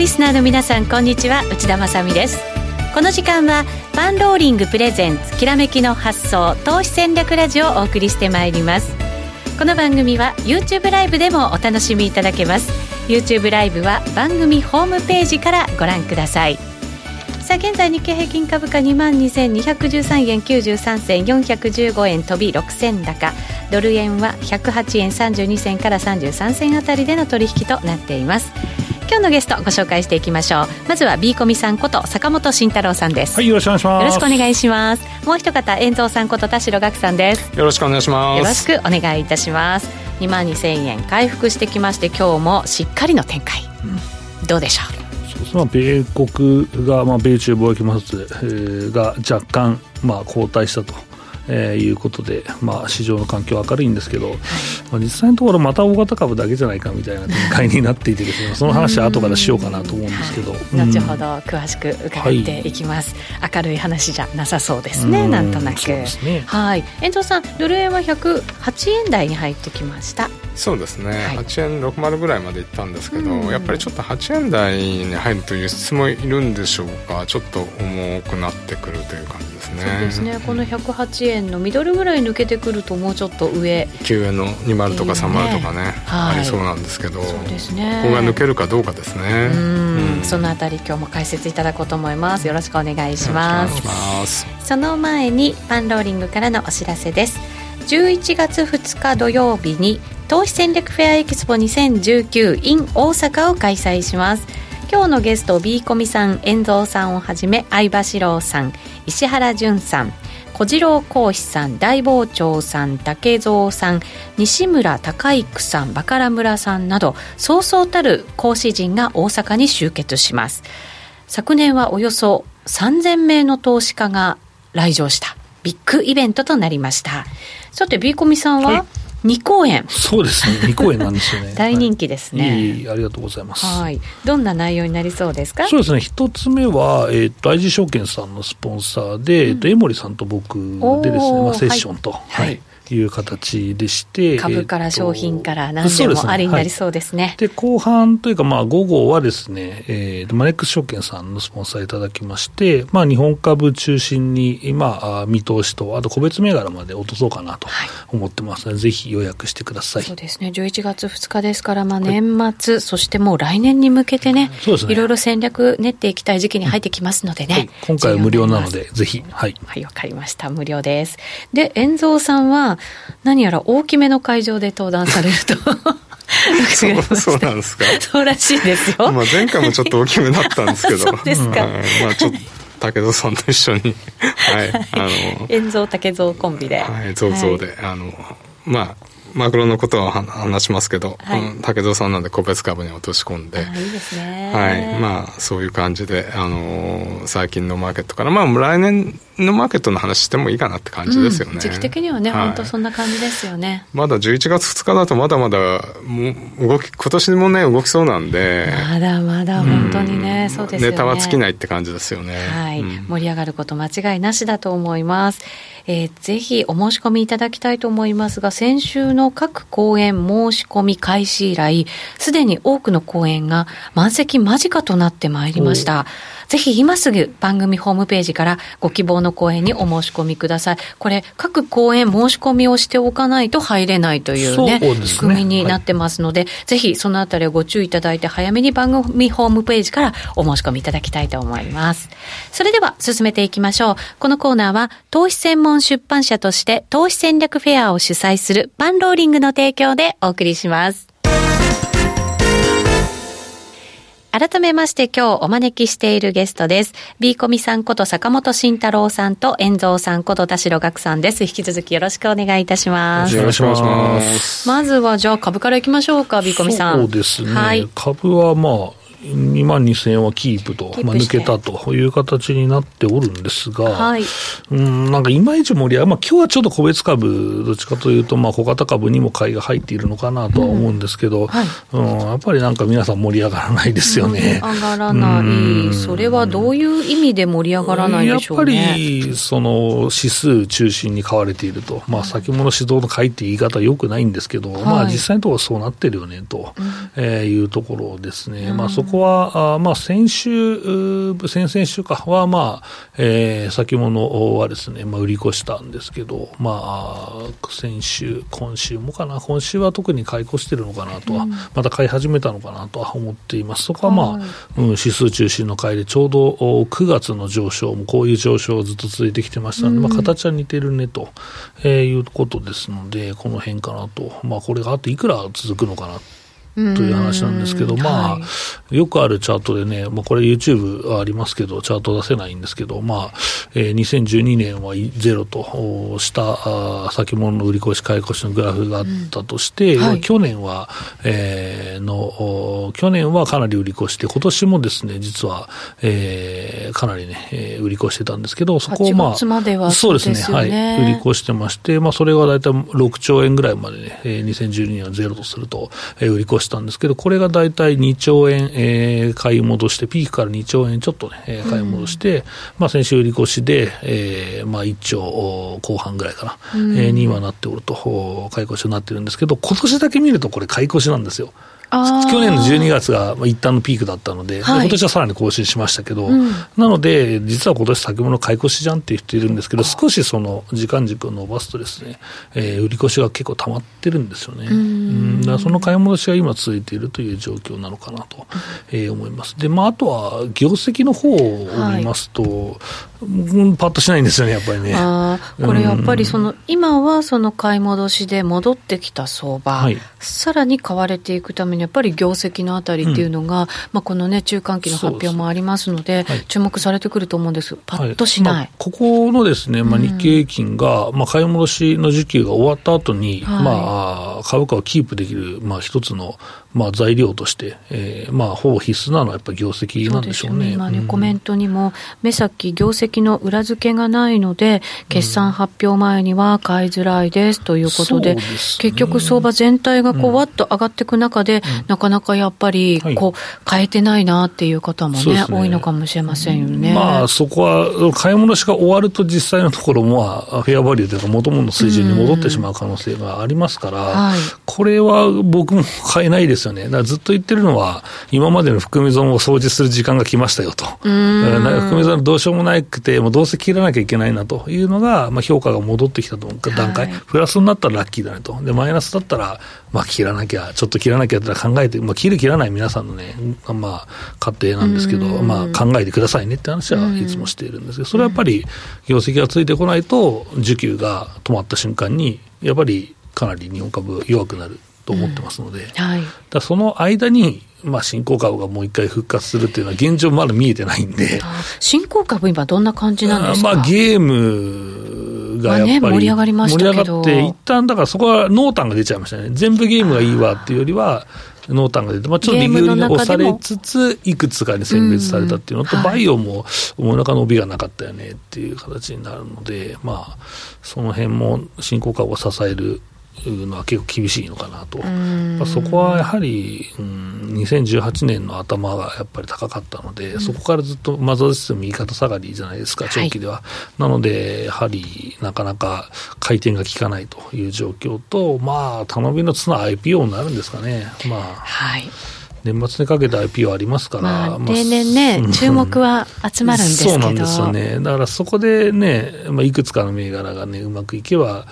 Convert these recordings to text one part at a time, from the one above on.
リスナーの皆さんこんにちは。内田まさです。この時間はパンローリングプレゼンツきらめきの発想投資戦略ラジオをお送りしてまいります。この番組は YouTube ライブでもお楽しみいただけます。YouTube ライブは番組ホームページからご覧ください。さあ現在日経平均株価2万2213円93銭415円飛び6銭高。ドル円は108円32銭から33銭あたりでの取引となっています。今日のゲストご紹介していきましょう。まずは B コミさんこと坂本慎太郎さんです。はいよろしくお願いします。よろしくお願いします。もう一方遠藤さんこと田代岳さんです。よろしくお願いします。よろしくお願いいたします。2万2000円回復してきまして今日もしっかりの展開、うん、どうでしょう？まあ、米国が、まあ、米中貿易摩擦、えー、が若干、まあ、後退したと。えー、いうことで、まあ、市場の環境は明るいんですけど、はい、まあ、実際のところまた大型株だけじゃないかみたいな展開になっていてですねその話は後からしようかなと思うんですけど、はい、後ほど詳しく伺っていきます、はい、明るい話じゃなさそうですね。なんとなく、ね、はい。遠藤さんドル円は108円台に入ってきました。そうですね、はい、8円60ぐらいまでいったんですけど、うん、やっぱりちょっと8円台に入るという質もいるんでしょうか。ちょっと重くなってくるという感じですね。そうですね。この108円のミドルぐらい抜けてくるともうちょっと上。9円の20とか30とかね、はい、ありそうなんですけどそうですね。ここが抜けるかどうかですね。うん。そのあたり今日も解説いただこうと思います。よろしくお願いします。その前にパンローリングからのお知らせです。11月2日土曜日に投資戦略フェアエキスポ2019 in 大阪を開催します今日のゲスト B コミさん遠藤さんをはじめ相葉史郎さん石原淳さん小次郎講師さん大坊長さん竹蔵さん西村孝之さんバカラ村さんなどそうそうたる講師陣が大阪に集結します。昨年はおよそ3000名の投資家が来場したビッグイベントとなりました。さて B コミさんは、はい。2公演。そうですね。2公演なんですよね。大人気ですね、はい、いいありがとうございます。はい。どんな内容になりそうですか？そうですね。一つ目は、えーと、IG 証券さんのスポンサーで、うん、えーと、江森さんと僕でですね、まあ、セッションと、はい、はいいう形でして、株から商品から何でもありになりそうですね。で、ねはい、後半というか、まあ、午後はですね、えー、マネックス証券さんのスポンサーいただきまして、まあ、日本株中心に、今、見通しと、あと個別銘柄まで落とそうかなと思ってますので、はい、ぜひ予約してください。そうですね、11月2日ですから、まあ、年末、はい、そしてもう来年に向けてね、そうですねいろいろ戦略練っていきたい時期に入ってきますのでね。今回は無料なので、ぜひ。はい。はい、わかりました。無料です。で、遠蔵さんは、何やら大きめの会場で登壇されると。そうそうなんですか。そうらしいですよ、まあ、前回もちょっと大きめだったんですけど。そうですか、まあちょっと武蔵さんと一緒に。はい。あの遠蔵武蔵コンビで。はい蔵蔵で、はい、あのまあマクロのことは話しますけど、はい、竹蔵さんなんで個別株に落とし込んで、いいですね。はい。まあ、そういう感じで、あのー、最近のマーケットから、まあ、来年のマーケットの話してもいいかなって感じですよね。うん、時期的にはね、はい、本当そんな感じですよね。まだ11月2日だとまだまだ、もう動き、今年もね、動きそうなんで。まだまだ本当にね、うん、そうですよね。ネタは尽きないって感じですよね。はい、うん、盛り上がること間違いなしだと思います。えー、ぜひお申し込みいただきたいと思いますが、先週の各公演申し込み開始以来、すでに多くの公演が満席間近となってまいりました。ぜひ今すぐ番組ホームページからご希望の公演にお申し込みください。これ、各公演申し込みをしておかないと入れないというね、ね仕組みになってますので、はい、ぜひそのあたりをご注意いただいて、早めに番組ホームページからお申し込みいただきたいと思います。それでは進めていきましょう。このコーナーは、投資専門出版社として投資戦略フェアを主催するパンローリングの提供でお送りします。改めまして今日お招きしているゲストです。B コミさんこと坂本慎太郎さんと遠蔵さんこと田代岳さんです。引き続きよろしくお願いいたします。よろしくお願いします。まずはじゃあ株からいきましょうか、B コミさん。そうですね。はい、株はまあ、2万2000円はキープと、まあ、抜けたという形になっておるんですが、はい、うんなんかいまいち盛り上がまあ今日はちょっと個別株、どっちかというと、まあ、小型株にも買いが入っているのかなとは思うんですけど、うん、はい。うん、やっぱりなんか皆さん盛り上がらないですよね。うん、上がらない、それはどういう意味で盛り上がらないでしょうね。やっぱりその指数中心に買われていると、まあ、先物指導の買いって言い方はよくないんですけど、はい、まあ、実際のところそうなってるよねと、えー、いうところですね。まあ、そここは、あまあ、先週、先々週か。は、まあ、えー、先物はですね、まあ、売り越したんですけど、まあ、先週、今週もかな、今週は特に買い越してるのかなとは、うん、また買い始めたのかなとは思っています。そこはまあ、はい、うん、指数中心の買いで、ちょうど9月の上昇もこういう上昇ずっと続いてきてましたので、うん、まあ、形は似てるねと、えー、いうことですので、この辺かなと、まあ、これがあっていくら続くのかなという話なんですけど、まあ、はい、よくあるチャートでね、まあ、これ YouTube ありますけど、チャート出せないんですけど、まあ、えー、2012年はゼロとしたあ先物の売り越し、買い越しのグラフがあったとして、うん。はい、去年は、えー、の、去年はかなり売り越して、今年もですね、実は、えー、かなりね、えー、売り越してたんですけど、そこをまあ、そうですね、はい、売り越してまして、まあ、それが大体6兆円ぐらいまでね、えー、2012年はゼロとすると、えー、売り越したんですけど、これが大体2兆円、えー、買い戻して、ピークから2兆円ちょっとね、えー、買い戻して、うん、まあ先週売り越しで、えー、まあ1兆後半ぐらいかな、うん、えー、にはなっておると、買い越しになってるんですけど、今年だけ見るとこれ買い越しなんですよ。去年の12月が一旦のピークだったので、はい、今年はさらに更新しましたけど、うん、なので、実は今年先物買い越しじゃんっていう人いるんですけど、少しその時間軸を伸ばすとですね、えー、売り越しが結構溜まってるんですよね。うん、だその買い戻しが今続いているという状況なのかなと、えー、思います。で、まあ、あとは業績の方を見ますと、はい。うん、パッとしないんですよね、やっぱりね。あこれやっぱりその、今はその買い戻しで戻ってきた相場、はい、さらに買われていくためにやっぱり業績のあたりっていうのが、うん、まあ、このね、中間期の発表もありますので、はい、注目されてくると思うんです、パッとしない。はい。まあ、ここのですね、まあ、日経平均が、うん、まあ、買い戻しの時期が終わった後に、はい、まあ、株価をキープできる、まあ、一つの、まあ、材料として、えー、まあ、ほぼ必須なのはやっぱり業績なんでしょうね。うね。今ね、うん、コメントにも、目先業績の裏付けがないので、決算発表前には買いづらいですということで、うんでね、結局相場全体がこう、わっと上がっていく中で、なかなかやっぱり、こう、変えてないなっていう方もね、ね多いのかもしれませんよね。まあ、そこは、買い戻しが終わると実際のところも、フェアバリューというか、もともとの水準に戻ってしまう可能性がありますから、はい、これは僕も買えないですよね。だからずっと言ってるのは、今までの含み損を掃除する時間が来ましたよと。含み損どうしようもなくて、もうどうせ切らなきゃいけないなというのが、まあ、評価が戻ってきた段階、はい、プラスになったらラッキーだねと。で、マイナスだったら、まあ、切らなきゃ、ちょっと切らなきゃって考えて、まあ、切る切らない皆さんのね、まあ、家庭なんですけど、まあ、考えてくださいねって話はいつもしているんですけど、それはやっぱり、業績がついてこないと、需給が止まった瞬間に、やっぱりかなり日本株弱くなると思ってますので、はい、だその間に、まあ、新興株がもう一回復活するっていうのは、現状まだ見えてないんで。新興株、今、どんな感じなんですか？まあ、ゲームがやっぱり、盛り上がりました盛り上がって、一旦だからそこは濃淡が出ちゃいましたね。全部ゲームがいいわっていうよりは、濃淡が出て、まあ、ちょっと右売りに押されつつ、いくつかに選別されたっていうのと、バイオもお腹の帯がなかったよねっていう形になるので、まあ、その辺も新興株を支えるのは結構厳しいのかなと、まあ、そこはやはり、うん、2018年の頭がやっぱり高かったので、うん、そこからずっとマザーシステム右肩下がりじゃないですか、長期では。はい、なので、やはりなかなか回転が効かないという状況と、まあ、頼みの綱 IPO になるんですかね。まあ、はい。年末にかけて IPO ありますから、まあ、例年ね、注目は集まるんですけど。そうなんですよね、だからそこでね、まあ、いくつかの銘柄がね、うまくいけば、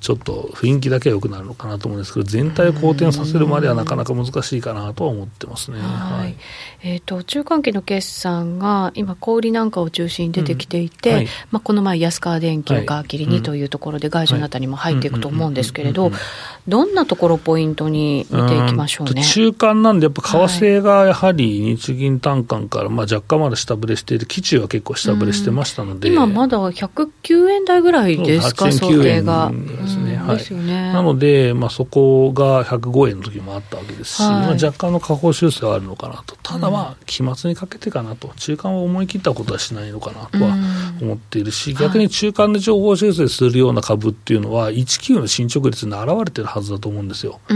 ちょっと雰囲気だけは良くなるのかなと思うんですけど、全体を好転させるまではなかなか難しいかなとは思ってますね。はい、えっ、ー、と、中間期の決算が今、小売なんかを中心に出てきていて、うんはい、まあ、この前、安川電機を皮切りにというところで、外需のあたりも入っていくと思うんですけれど、どんなところをポイントに見ていきましょうね。中間なんで、やっぱ為替がやはり日銀単価から、まあ、若干まだ下振れしている、基中は結構下振れしてましたので、今まだ109円台ぐらいですか、想定が。ですね。はい、なので、まあ、そこが105円の時もあったわけですし、はい、まあ、若干の下方修正はあるのかなと、ただまあ、期末にかけてかなと、中間を思い切ったことはしないのかなとは思っているし、逆に中間で情報修正するような株っていうのは、19の進捗率に表れてるははずだと思うんですよ、業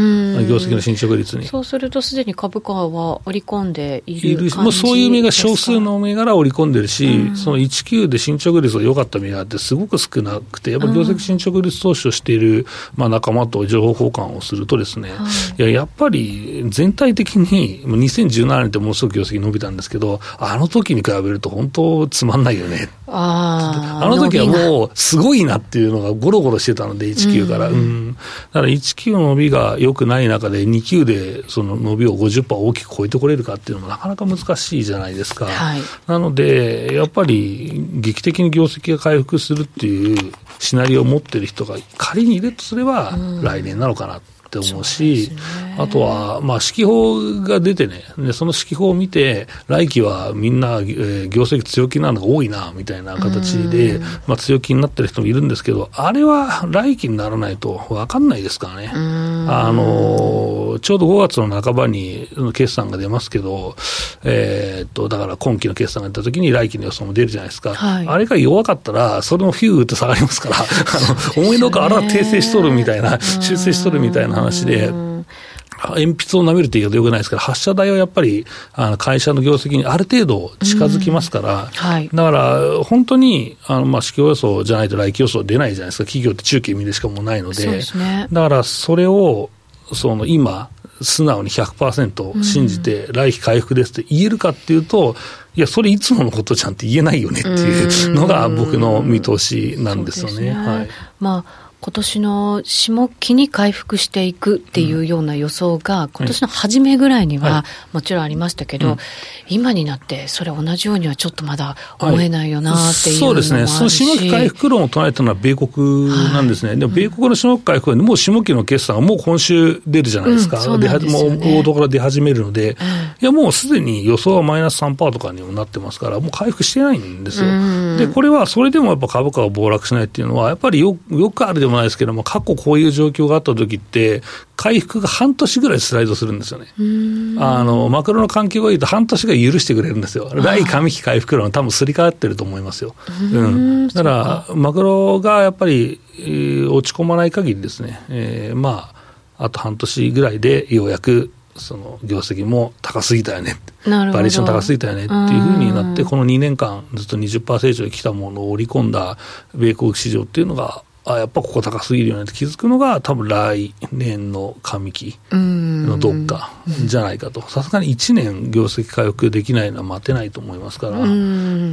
績の進捗率に。そうすると、すでに株価は織り込んでいるもうそういう銘柄、少数の銘柄を織り込んでるし、その19で進捗率が良かった銘柄ってすごく少なくて、やっぱり業績進捗率投資をしている、まあ、仲間と情報交換をするとですね、はい、いややっぱり全体的に、2017年ってものすごく業績伸びたんですけど、あの時に比べると本当つまんないよね。ああの時はもうすごいなっていうのがゴロゴロしてたので、19から。うん、うん、だから19の伸びが良くない中で、2級でその伸びを50%大きく超えてこれるかっていうのもなかなか難しいじゃないですか。はい、なので、やっぱり劇的に業績が回復するっていうシナリオを持ってる人が仮にいるとすれば、来年なのかなって思うし、うね、あとは、まあ、指揮法が出てね、でその指揮法を見て、来期はみんな、えー、業績強気なのが多いな、みたいな形で、まあ、強気になってる人もいるんですけど、あれは来期にならないと分かんないですからね。あの、ちょうど5月の半ばに決算が出ますけど、えー、っと、だから今期の決算が出た時に来期の予想も出るじゃないですか。はい、あれが弱かったら、それもフューって下がりますから、あの、思いのほかあら訂正しとるみたいな、修正しとるみたいな話で、鉛筆を舐めるって言い方よくないですけど、発射台はやっぱりあの会社の業績にある程度近づきますから、はい、だから本当にあの、まあ、市況予想じゃないと来期予想出ないじゃないですか、企業って中継見でしかもないので、でね、だからそれをその今、素直に100%信じて、来期回復ですって言えるかっていうと、いや、それいつものことじゃんって言えないよねっていうのが僕の見通しなんですよね。ね。はい、まあ今年の下期に回復していくっていうような予想が、今年の初めぐらいにはもちろんありましたけど、今になってそれ同じようにはちょっとまだ思えないよなっていうのもあるし、そうですね、その下期回復論を唱えたのは米国なんですね、はい、でも米国の下期回復は、もう下期の決算がもう今週出るじゃないですか、うん、すね、もう大道から出始めるので、うん、いやもうすでに予想はマイナス3%とかにもなってますから、もう回復してないんですよ。で、これはそれでもやっぱ株価が暴落しないっていうのは、やっぱりよよくあるでもないですけども、過去こういう状況があった時って、回復が半年ぐらいスライドするんですよね。あの、マクロの環境がいいと半年が許してくれるんですよ。来上期回復論多分すり替わってると思いますよ。うん。だから、マクロがやっぱり、えー、落ち込まない限りですね、えー、まあ、あと半年ぐらいでようやくその業績も高すぎたよね、バリエーション高すぎたよねっていうふうになって、この2年間、ずっと20%以上来たものを織り込んだ米国市場っていうのが、あやっぱここ高すぎるよねって気づくのが、多分来年の上期のどっかじゃないかと、さすがに1年業績回復できないのは待てないと思いますから、だか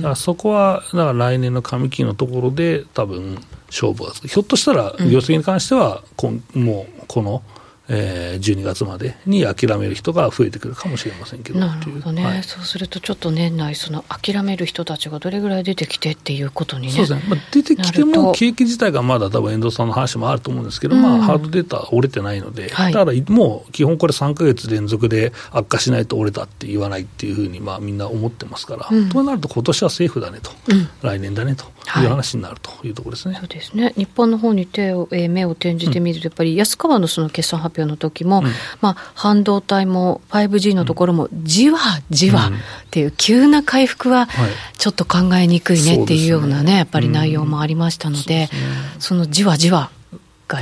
らそこは、だから来年の上期のところで、多分勝負がつく、ひょっとしたら業績に関しては、こんもうこのえー、12月までに諦める人が増えてくるかもしれませんけどなるほどね、はい、そうするとちょっと年内その諦める人たちがどれぐらい出てきてっていうことにね。そうですね、まあ、出てきても景気自体がまだ多分遠藤さんの話もあると思うんですけど、うん、まあ、ハードデータ折れてないので、はい、ただもう基本これ3か月連続で悪化しないと折れたって言わないっていうふうにまあみんな思ってますから、うん、となると今年はセーフだねと、うん、来年だねとい。う話になるというところですね、そうですね。日本の方に手を、えー、目を転じてみるとやっぱり安川のその決算発表の時も、まあ、半導体も 5G のところもじわじわっていう急な回復はちょっと考えにくいねっていうようなね、やっぱり内容もありましたので、そのじわじわ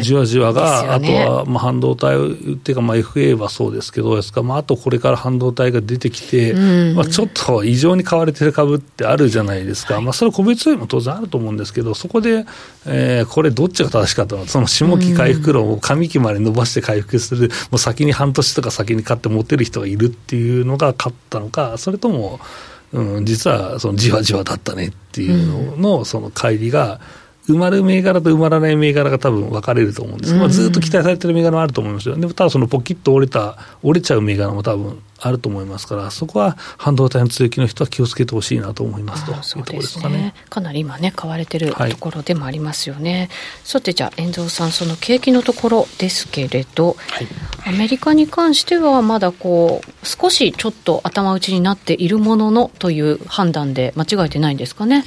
じわじわが、ね、あとはまあ半導体っていうか、まあ、FA はそうですけどですか、まあ、あとこれから半導体が出てきて、うん、まあ、ちょっと異常に買われてる株ってあるじゃないですか、はい、まあ、それは個別よも当然あると思うんですけど、そこで、えー、これ、どっちが正しかったのその下期回復論を上期まで伸ばして回復する、もう先に半年とか先に買って持てる人がいるっていうのが勝ったのか、それとも、うん、実はそのじわじわだったねっていうのの、その乖離が、埋まる銘柄と埋まらない銘柄が多分分かれると思うんです、まあ、ずっと期待されてる銘柄もあると思いますよ、でもただそのポキッと折れた、折れちゃう銘柄も多分あると思いますから、そこは半導体の強気の人は気をつけてほしいなと思いますというところですかね。かなり今ね、買われてるところでもありますよね。はい、さてじゃあ、遠藤さん、その景気のところですけれど、はい、アメリカに関してはまだこう、少しちょっと頭打ちになっているもののという判断で間違えてないんですかね？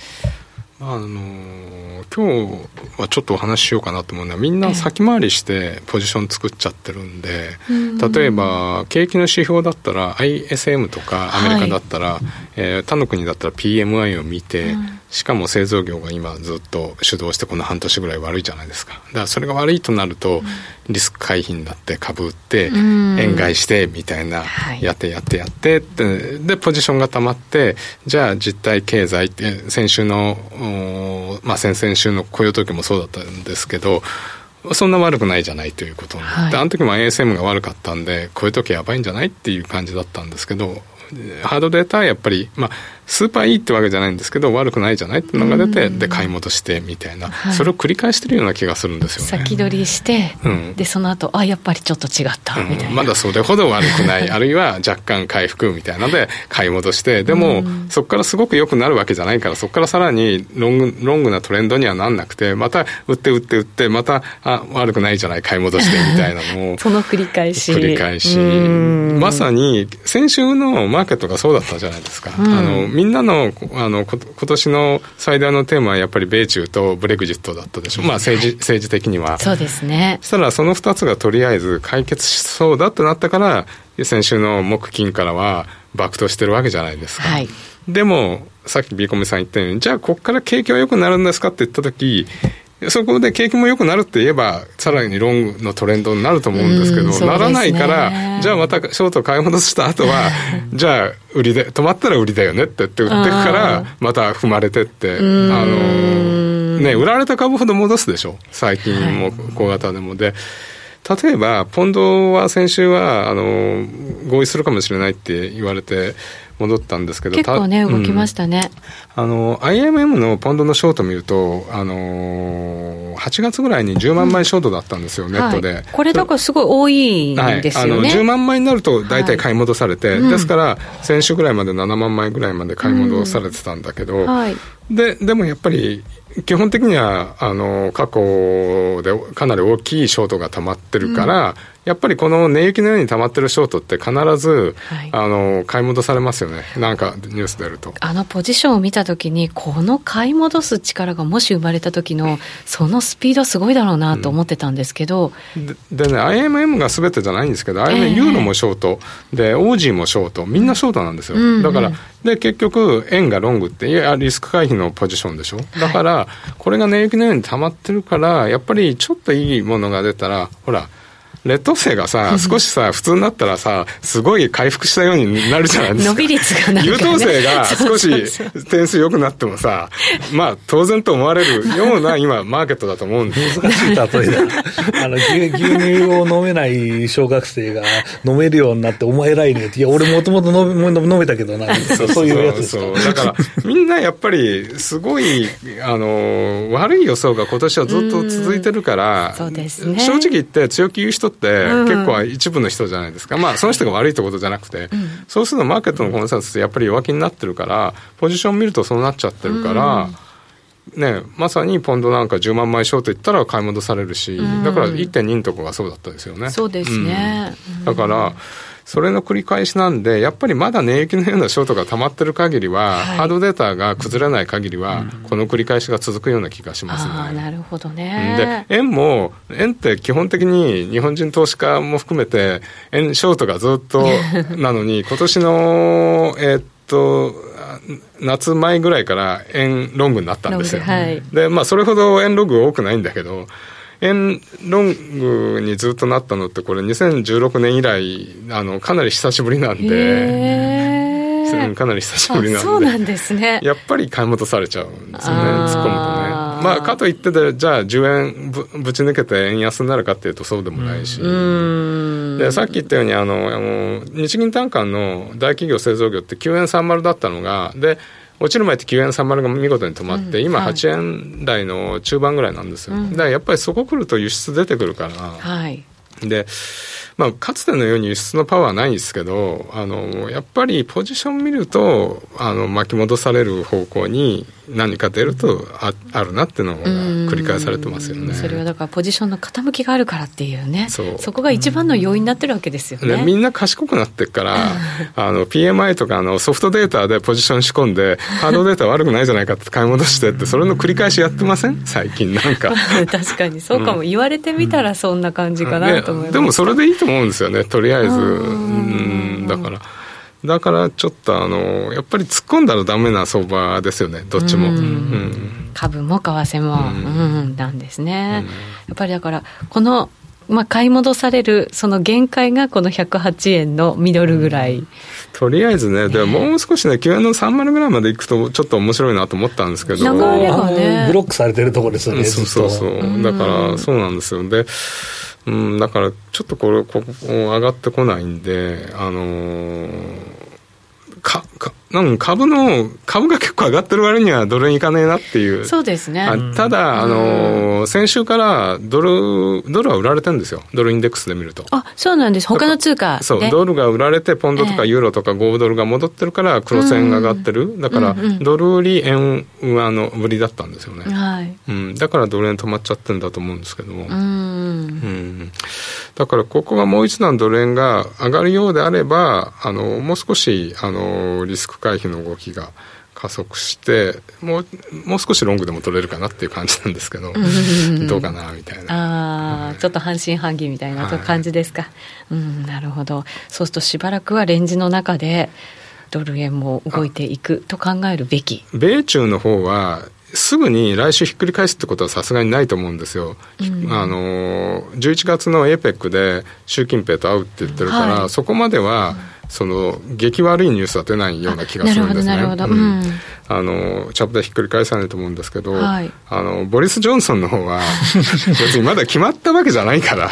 あのー、今日はちょっとお話ししようかなと思うのはみんな先回りしてポジション作っちゃってるんで、例えば景気の指標だったら ISM とかアメリカだったら、はい、えー、他の国だったら PMI を見て、うんしかも製造業が今ずっと主導してこの半年ぐらい悪いじゃないですか。だからそれが悪いとなるとリスク回避になって株売って円買いしてみたいなやってやってやってってでポジションがたまってじゃあ実体経済って先週のまあ先々週の雇用統計もそうだったんですけどそんな悪くないじゃないということになって、はい、あの時も ASM が悪かったんでこういう時やばいんじゃないっていう感じだったんですけどハードデータはやっぱり、まあ、スーパーいいってわけじゃないんですけど悪くないじゃないっていうのが出てで買い戻してみたいな、はい、それを繰り返してるような気がするんですよね。先取りして、うん、でその後あやっぱりちょっと違ったみたいな、うん、まだそれほど悪くない。あるいは若干回復みたいなので買い戻してでもそこからすごく良くなるわけじゃないからそこからさらにロングロングなトレンドにはなんなくてまた売って売って売ってまたあ悪くないじゃない買い戻してみたいなのを その繰り返し。繰り返し。まさに先週のマーケットがそうだったじゃないですか、あのみんなのあの今年の最大のテーマはやっぱり米中とブレグジットだったでしょ。う、まあ、政治政治的には。そうですね。そしたらその2つがとりあえず解決しそうだってなったから先週の木金からは爆投してるわけじゃないですか。はい、でもさっきビーコミさん言ったようにじゃあここから景気は良くなるんですかって言った時そこで景気も良くなるって言えば、さらにロングのトレンドになると思うんですけど、ね、ならないから、じゃあまたショート買い戻した後は、じゃあ売りで、止まったら売りだよねって言って売ってくから、また踏まれてって、あの、ね、売られた株ほど戻すでしょ？最近も小型でも。で、例えば、ポンドは先週は、あの、合意するかもしれないって言われて、戻ったんですけど結構ね動きましたね、うん、あの IMM のポンドのショート見るとあの8月ぐらいに10万枚ショートだったんですよ、うん、ネットで、はい、これだからすごい多いんですよね、はい、あの10万枚になると大体買い戻されて、はい、ですから先週ぐらいまで7万枚ぐらいまで買い戻されてたんだけど、ででもやっぱり基本的にはあの過去でかなり大きいショートが溜まってるから、やっぱりこの値行きのように溜まってるショートって必ず、はい、あの買い戻されますよね。なんかニュース出ると。あのポジションを見たときにこの買い戻す力がもし生まれた時のそのスピードすごいだろうなと思ってたんですけど、うん、ででね IMM が全てじゃないんですけど、IMM ユーロもショートでオージーもショートみんなショートなんですよ、うん、だからで結局円がロングっていやリスク回避のポジションでしょ？だから、これが値行きのように溜まってるからやっぱりちょっといいものが出たらほら劣等生がさ、少しさ、普通になったらさ、すごい回復したようになるじゃないですか。伸び率がなる、ね、優等生が 少し点数良くなってもさ、まあ当然と思われるような 今、マーケットだと思うんです難しい例えだ。あの牛、牛乳を飲めない小学生が飲めるようになって、お前偉いね。って、いや、俺もともと飲めたけどな、そうそういうやつそう。だから、みんなやっぱり、すごい、あの、悪い予想が今年はずっと続いてるから、そうですね、正直言って強気言う人って結構一部の人じゃないですか、まあ、その人が悪いってことじゃなくて、そうするとマーケットのコンセンサスってやっぱり弱気になってるから、ポジション見るとそうなっちゃってるから。ね、まさにポンドなんか10万枚ショートいったら買い戻されるし、だから1.2のとこがそうだったですよね。そうですね。うん、だから、それの繰り返しなんで、やっぱりまだ値行きのようなショートが溜まってる限りは、はい、ハードデータが崩れない限りは、この繰り返しが続くような気がしますね。あなるほどね。で、円も、円って基本的に日本人投資家も含めて、円ショートがずっと なのに、今年の、えー、っと、夏前ぐらいから円ロングになったんですよ。はい、で、まあ、それほど円ロング多くないんだけど、円ロングにずっとなったのってこれ2016年以来あのかなり久しぶりなんで。かなり久しぶりなんで。そうなんですね。やっぱり買い戻されちゃうんですよね突っ込むとね。まあかといってでじゃあ10円ぶぶち抜けて円安になるかっていうとそうでもないし。でさっき言ったようにあのあの日銀短観の大企業製造業って9円30だったのがで落ちる前って9円30が見事に止まって、うん、今8円台の中盤ぐらいなんですよ、だからやっぱりそこ来ると輸出出てくるから、はい、でまあ、かつてのように輸出のパワーはないんですけどあのやっぱりポジション見るとあの巻き戻される方向に何か出るとああるなっていうのが繰り返されてますよね。それはだからポジションの傾きがあるからっていうね。そこが一番の要因になってるわけですよね。みんな賢くなってるから あの PMI とかあのソフトデータでポジション仕込んでハードデータ悪くないじゃないかって買い戻してってそれの繰り返しやってません？最近なんか。確かに。そうかも、うん、言われてみたらそんな感じかなと思います、でもそれでいいと思うんですよね。とりあえず。うん。だから。だからちょっとあのやっぱり突っ込んだらダメな相場ですよね。どっちも、うん、株も為替も、うん、なんですね、やっぱりだからこのまあ、買い戻されるその限界がこの108円のミドルぐらい、うん、とりあえずね、でもう少しね、9円の3丸ぐらいまでいくと、ちょっと面白いなと思ったんですけど、流れがね、ブロックされてるところですよね、そうそうそう、だから、そうなんですよ。でうん、だからちょっとこれここ上がってこないんであのーなん株の株が結構上がってる割にはドルにいかねえなっていう。そうですね。ただ、あの先週からドルドルは売られてるんですよ。ドルインデックスで見ると。あそうなんです。他の通貨そうドルが売られてポンドとかユーロとか5ドルが戻ってるから黒線が上がってる、だから、ドル売り円上の売りだったんですよね、はい。うん、だからドル円止まっちゃってるんだと思うんですけども。うん、うん。だからここがもう一段ドル円が上がるようであればあのもう少しあのリスク回避の動きが加速してもうもう少しロングでも取れるかなっていう感じなんですけど、どうかなみたいな。あ、はい、ちょっと半信半疑みたいな感じですか、はい、うんなるほど。そうするとしばらくはレンジの中でドル円も動いていくと考えるべき。米中の方はすぐに来週ひっくり返すってことはさすがにないと思うんですよ、うん、あの11月の APEC で習近平と会うって言ってるから、はい、そこまでは、その激悪いニュースは出ないような気がするんですね。あのチャップでひっくり返さないと思うんですけど、はい、あのボリス・ジョンソンの方は 別にまだ決まったわけじゃないから。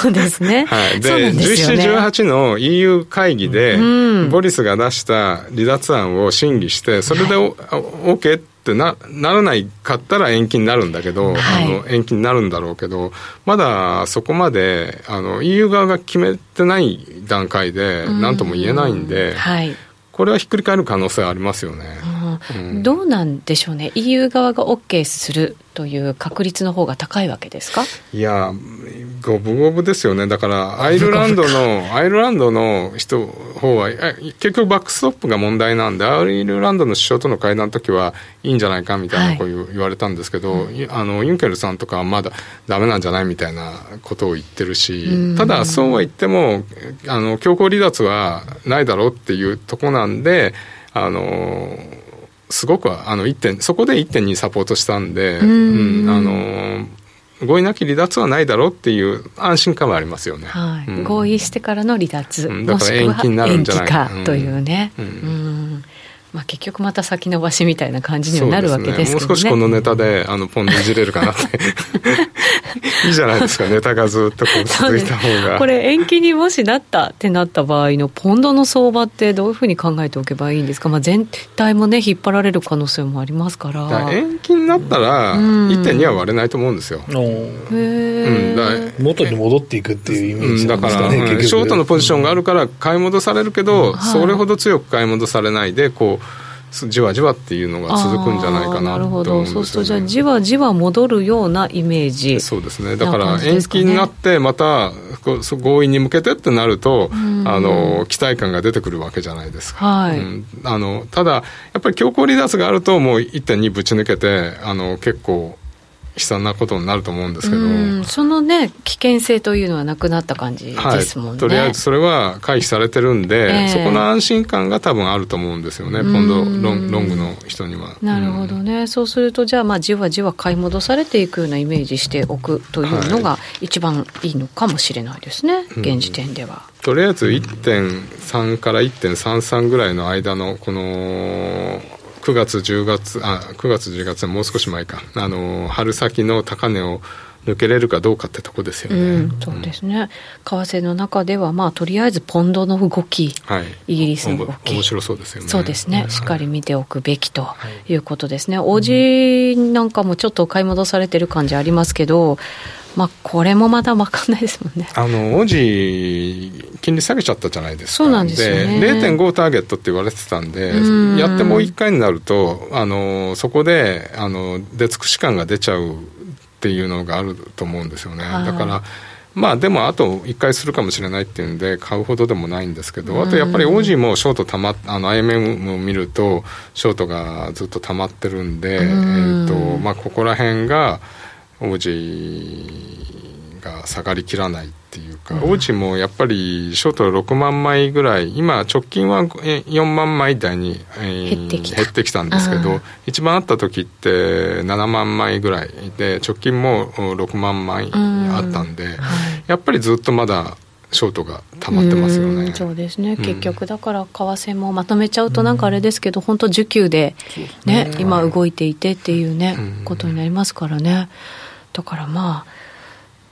そうですね。はい。で、でね、17、18の EU 会議で、うん、ボリスが出した離脱案を審議して、それで、はい、OK ってってなならないかったら延期になるんだけど、はい、あの延期になるんだろうけどまだそこまであの EU 側が決めてない段階で何とも言えないんで、はい、これはひっくり返る可能性ありますよね、うん、どうなんでしょうね。EU 側が OK するという確率の方が高いわけですか？いや五分五分ですよね。だからアイルランドのアイルランドの人方は結局バックストップが問題なんでアイルランドの首相との会談の時はいいんじゃないかみたいなこう言われたんですけど、はい、あのユンケルさんとかはまだダメなんじゃないみたいなことを言ってるしただそうは言ってもあの強行離脱はないだろうっていうとこなんであのすごくあの1点そこで1.2サポートしたんで、うん、あの合意なき離脱はないだろうっていう安心感はありますよね、はい。うん、合意してからの離脱、うん、だから延期になるんじゃないか。というね、うん。まあ、結局また先延ばしみたいな感じにはなるわけですけど、ね、もう少しこのネタであのポンでいじれるかなって いいじゃないですかネタがずっとこう続いた方が、これ延期にもしなったってなった場合のポンドの相場ってどういうふうに考えておけばいいんですか、まあ、全体もね引っ張られる可能性もありますから。延期になったら1.2は割れないと思うんですよ、うん、へえ、うん、元に戻っていくっていうイメージなんですかね、うん、だから、ショートのポジションがあるから買い戻されるけど、それほど強く買い戻されないでこうじわじわっていうのが続くんじゃないかななるほど、そうするとじゃあじわじわ戻るようなイメージそうですね。だから延期になってまた合意に向けてってなると、あの期待感が出てくるわけじゃないですか、はい。うん、あのただやっぱり強行離脱があるともう1.2ぶち抜けてあの結構悲惨なことになると思うんですけど、そのね危険性というのはなくなった感じですもんね、はい、とりあえずそれは回避されてるんで、えー、そこの安心感が多分あると思うんですよね。今度ロンロングの人には。なるほどね、そうするとじゃあまあじわじわ買い戻されていくようなイメージしておくというのが一番いいのかもしれないですね、はい、現時点では、とりあえず1.3から1.33ぐらいの間のこの9月、10月、あ、9月、10月はもう少し前か、あの、春先の高値を抜けれるかどうかってとこですよね。うん、そうですね。為替の中では、まあ、とりあえずポンドの動き、はい、イギリスの動き。面白そうですよね。そうですね、はい、しっかり見ておくべきということですね。おじなんかもちょっと買い戻されてる感じありますけど、まあ、これもまだ分かんないですもんね。あの、オジ、金利下げちゃったじゃないですか。そうなんですよね。で、0.5ターゲットって言われてたんで、んやってもう1回になると、あの、そこで、あの、出尽くし感が出ちゃうっていうのがあると思うんですよね。だから、まあでもあと1回するかもしれないっていうんで買うほどでもないんですけどあとやっぱりオージーもショートたまあの IMM を見るとショートがずっと溜まってるんでえーとまあここら辺がオージーが下がりきらないっていうか、うん、オもやっぱりショート6万枚ぐらい今直近は4万枚台に、えー、減ってきた。減ってきたんですけど一番あった時って7万枚ぐらい。で直近も6万枚あったんで、うんはい、やっぱりずっとまだショートが溜まってますよね。うそうですね、結局だから為替もまとめちゃうとなんかあれですけど、本当需給でね、ね。今動いていてっていうね、ことになりますからね。だからまあ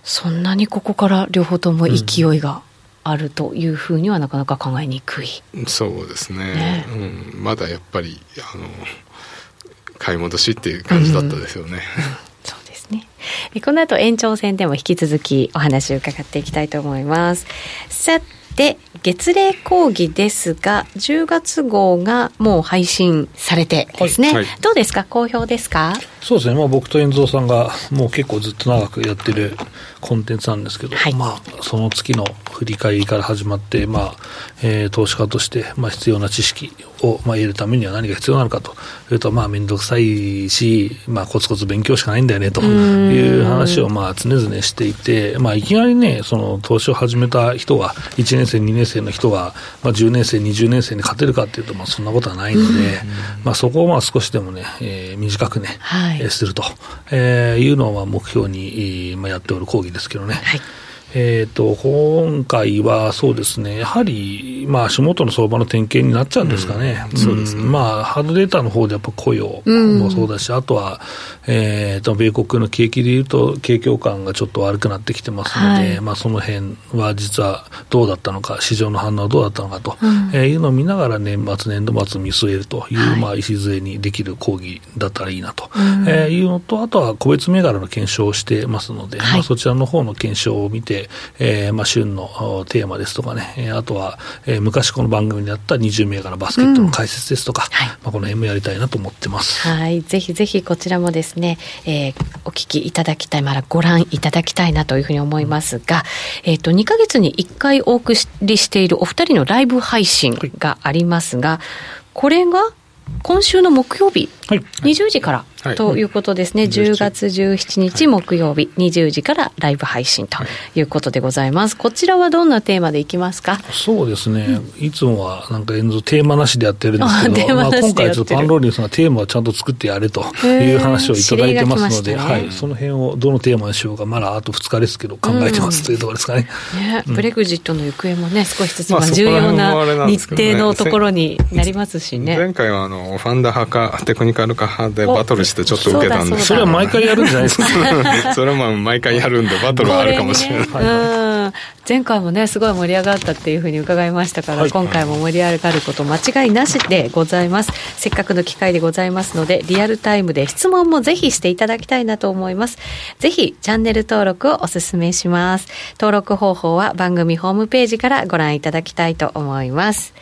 そんなにここから両方とも勢いがあるというふうにはなかなか考えにくい。そうですね。ねうん、まだやっぱりあの買い戻しっていう感じだったですよね。ね。この後延長戦でも引き続きお話を伺っていきたいと思います。さて、月例講義ですが、10月号がもう配信されてですね。はいはい、どうですか？好評ですか？そうですね。まあ僕と遠蔵さんがもう結構ずっと長くやってるコンテンツなんですけど、はい、まあその月の振り返りから始まって、まあ、えー、投資家として、まあ必要な知識を、まあ、得るためには何が必要なのかと。いうと、まあ面倒くさいし、まあコツコツ勉強しかないんだよねという話をまあ常々していて、まあいきなりね、その投資を始めた人が、1年生、2年生の人が、まあ10年生、20年生に勝てるかっていうと、まあそんなことはないので、まあそこをまあ少しでもね、えー、短くね、はい、すると、えー、いうのは目標に、まあ、やっておる講義ですけどね。はいえっ、ー、と、今回はそうですね、やはり、まあ、足元の相場の点検になっちゃうんですかね。うん、そうですね。まあ、ハードデータの方でやっぱ雇用もそうだし、うん、あとは、えっ、ー、と、米国の景気でいうと、景況感がちょっと悪くなってきてますので、はい、まあ、その辺は実はどうだったのか、市場の反応はどうだったのかと、うん、えー、いうのを見ながら年末、年度末見据えるという、はい、まあ、礎にできる講義だったらいいなと、えー、いうのと、あとは個別銘柄の検証をしてますので、はい、まあ、そちらの方の検証を見て、えーまあ、旬のテーマですとかね、あとは、えー、昔この番組であった20銘柄バスケットの解説ですとか、うんはい、まあ、この辺もやりたいなと思ってます。はい、ぜひぜひこちらもですね、えー、お聞きいただきたい、まだご覧いただきたいなというふうに思いますが、えっ、ー、と、2か月に1回お送りしているお二人のライブ配信がありますが、これが今週の木曜日、はい、20時からということですね、はい、10月17日木曜日、20時からライブ配信とい。うことでございます。こちらはどんなテーマでいきますか？そうですね、いつもはなんか演奏テーマなしでやってるんですけど、まあ、今回ちょっとパンローリンさんがテーマをちゃんと作ってやれという話をいただいてますので、ね、はい、その辺をどのテーマにしようか、まだあと2日ですけど、考えてますというところですかね。ねブレグジットの行方もね、少しずつ重要な日程のところになりますしね。前回はあのファンダ派かテクニカルか派でバトルしてちょっと受けたんで。それは毎回やるんじゃないですか。それはまあ毎回やるんでバトルはあるかもしれない、ね、前回もねすごい盛り上がったっていうふうに伺いましたから、はい、今回も盛り上がること間違いなしでございます。せっかくの機会でございますのでリアルタイムで質問もぜひしていただきたいなと思います。ぜひチャンネル登録をお勧めします。登録方法は番組ホームページからご覧いただきたいと思います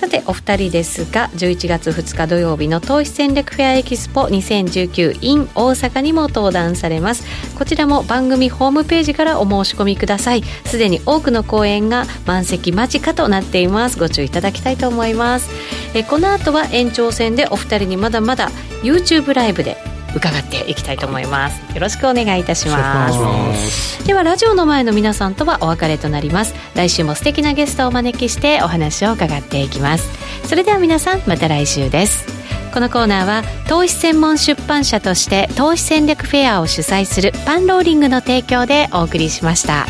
さてお二人ですが11月2日土曜日の投資戦略フェアエキスポ2019 in 大阪にも登壇されます。こちらも番組ホームページからお申し込みください。すでに多くの公演が満席間近となっています。ご注意いただきたいと思います。えこの後は延長戦でお二人にまだまだ YouTube ライブで伺っていきたいと思います。よろしくお願いいたします。ではラジオの前の皆さんとはお別れとなります。来週も素敵なゲストをお招きしてお話を伺っていきます。それでは皆さんまた来週です。このコーナーは投資専門出版社として投資戦略フェアを主催するパンローリングの提供でお送りしました。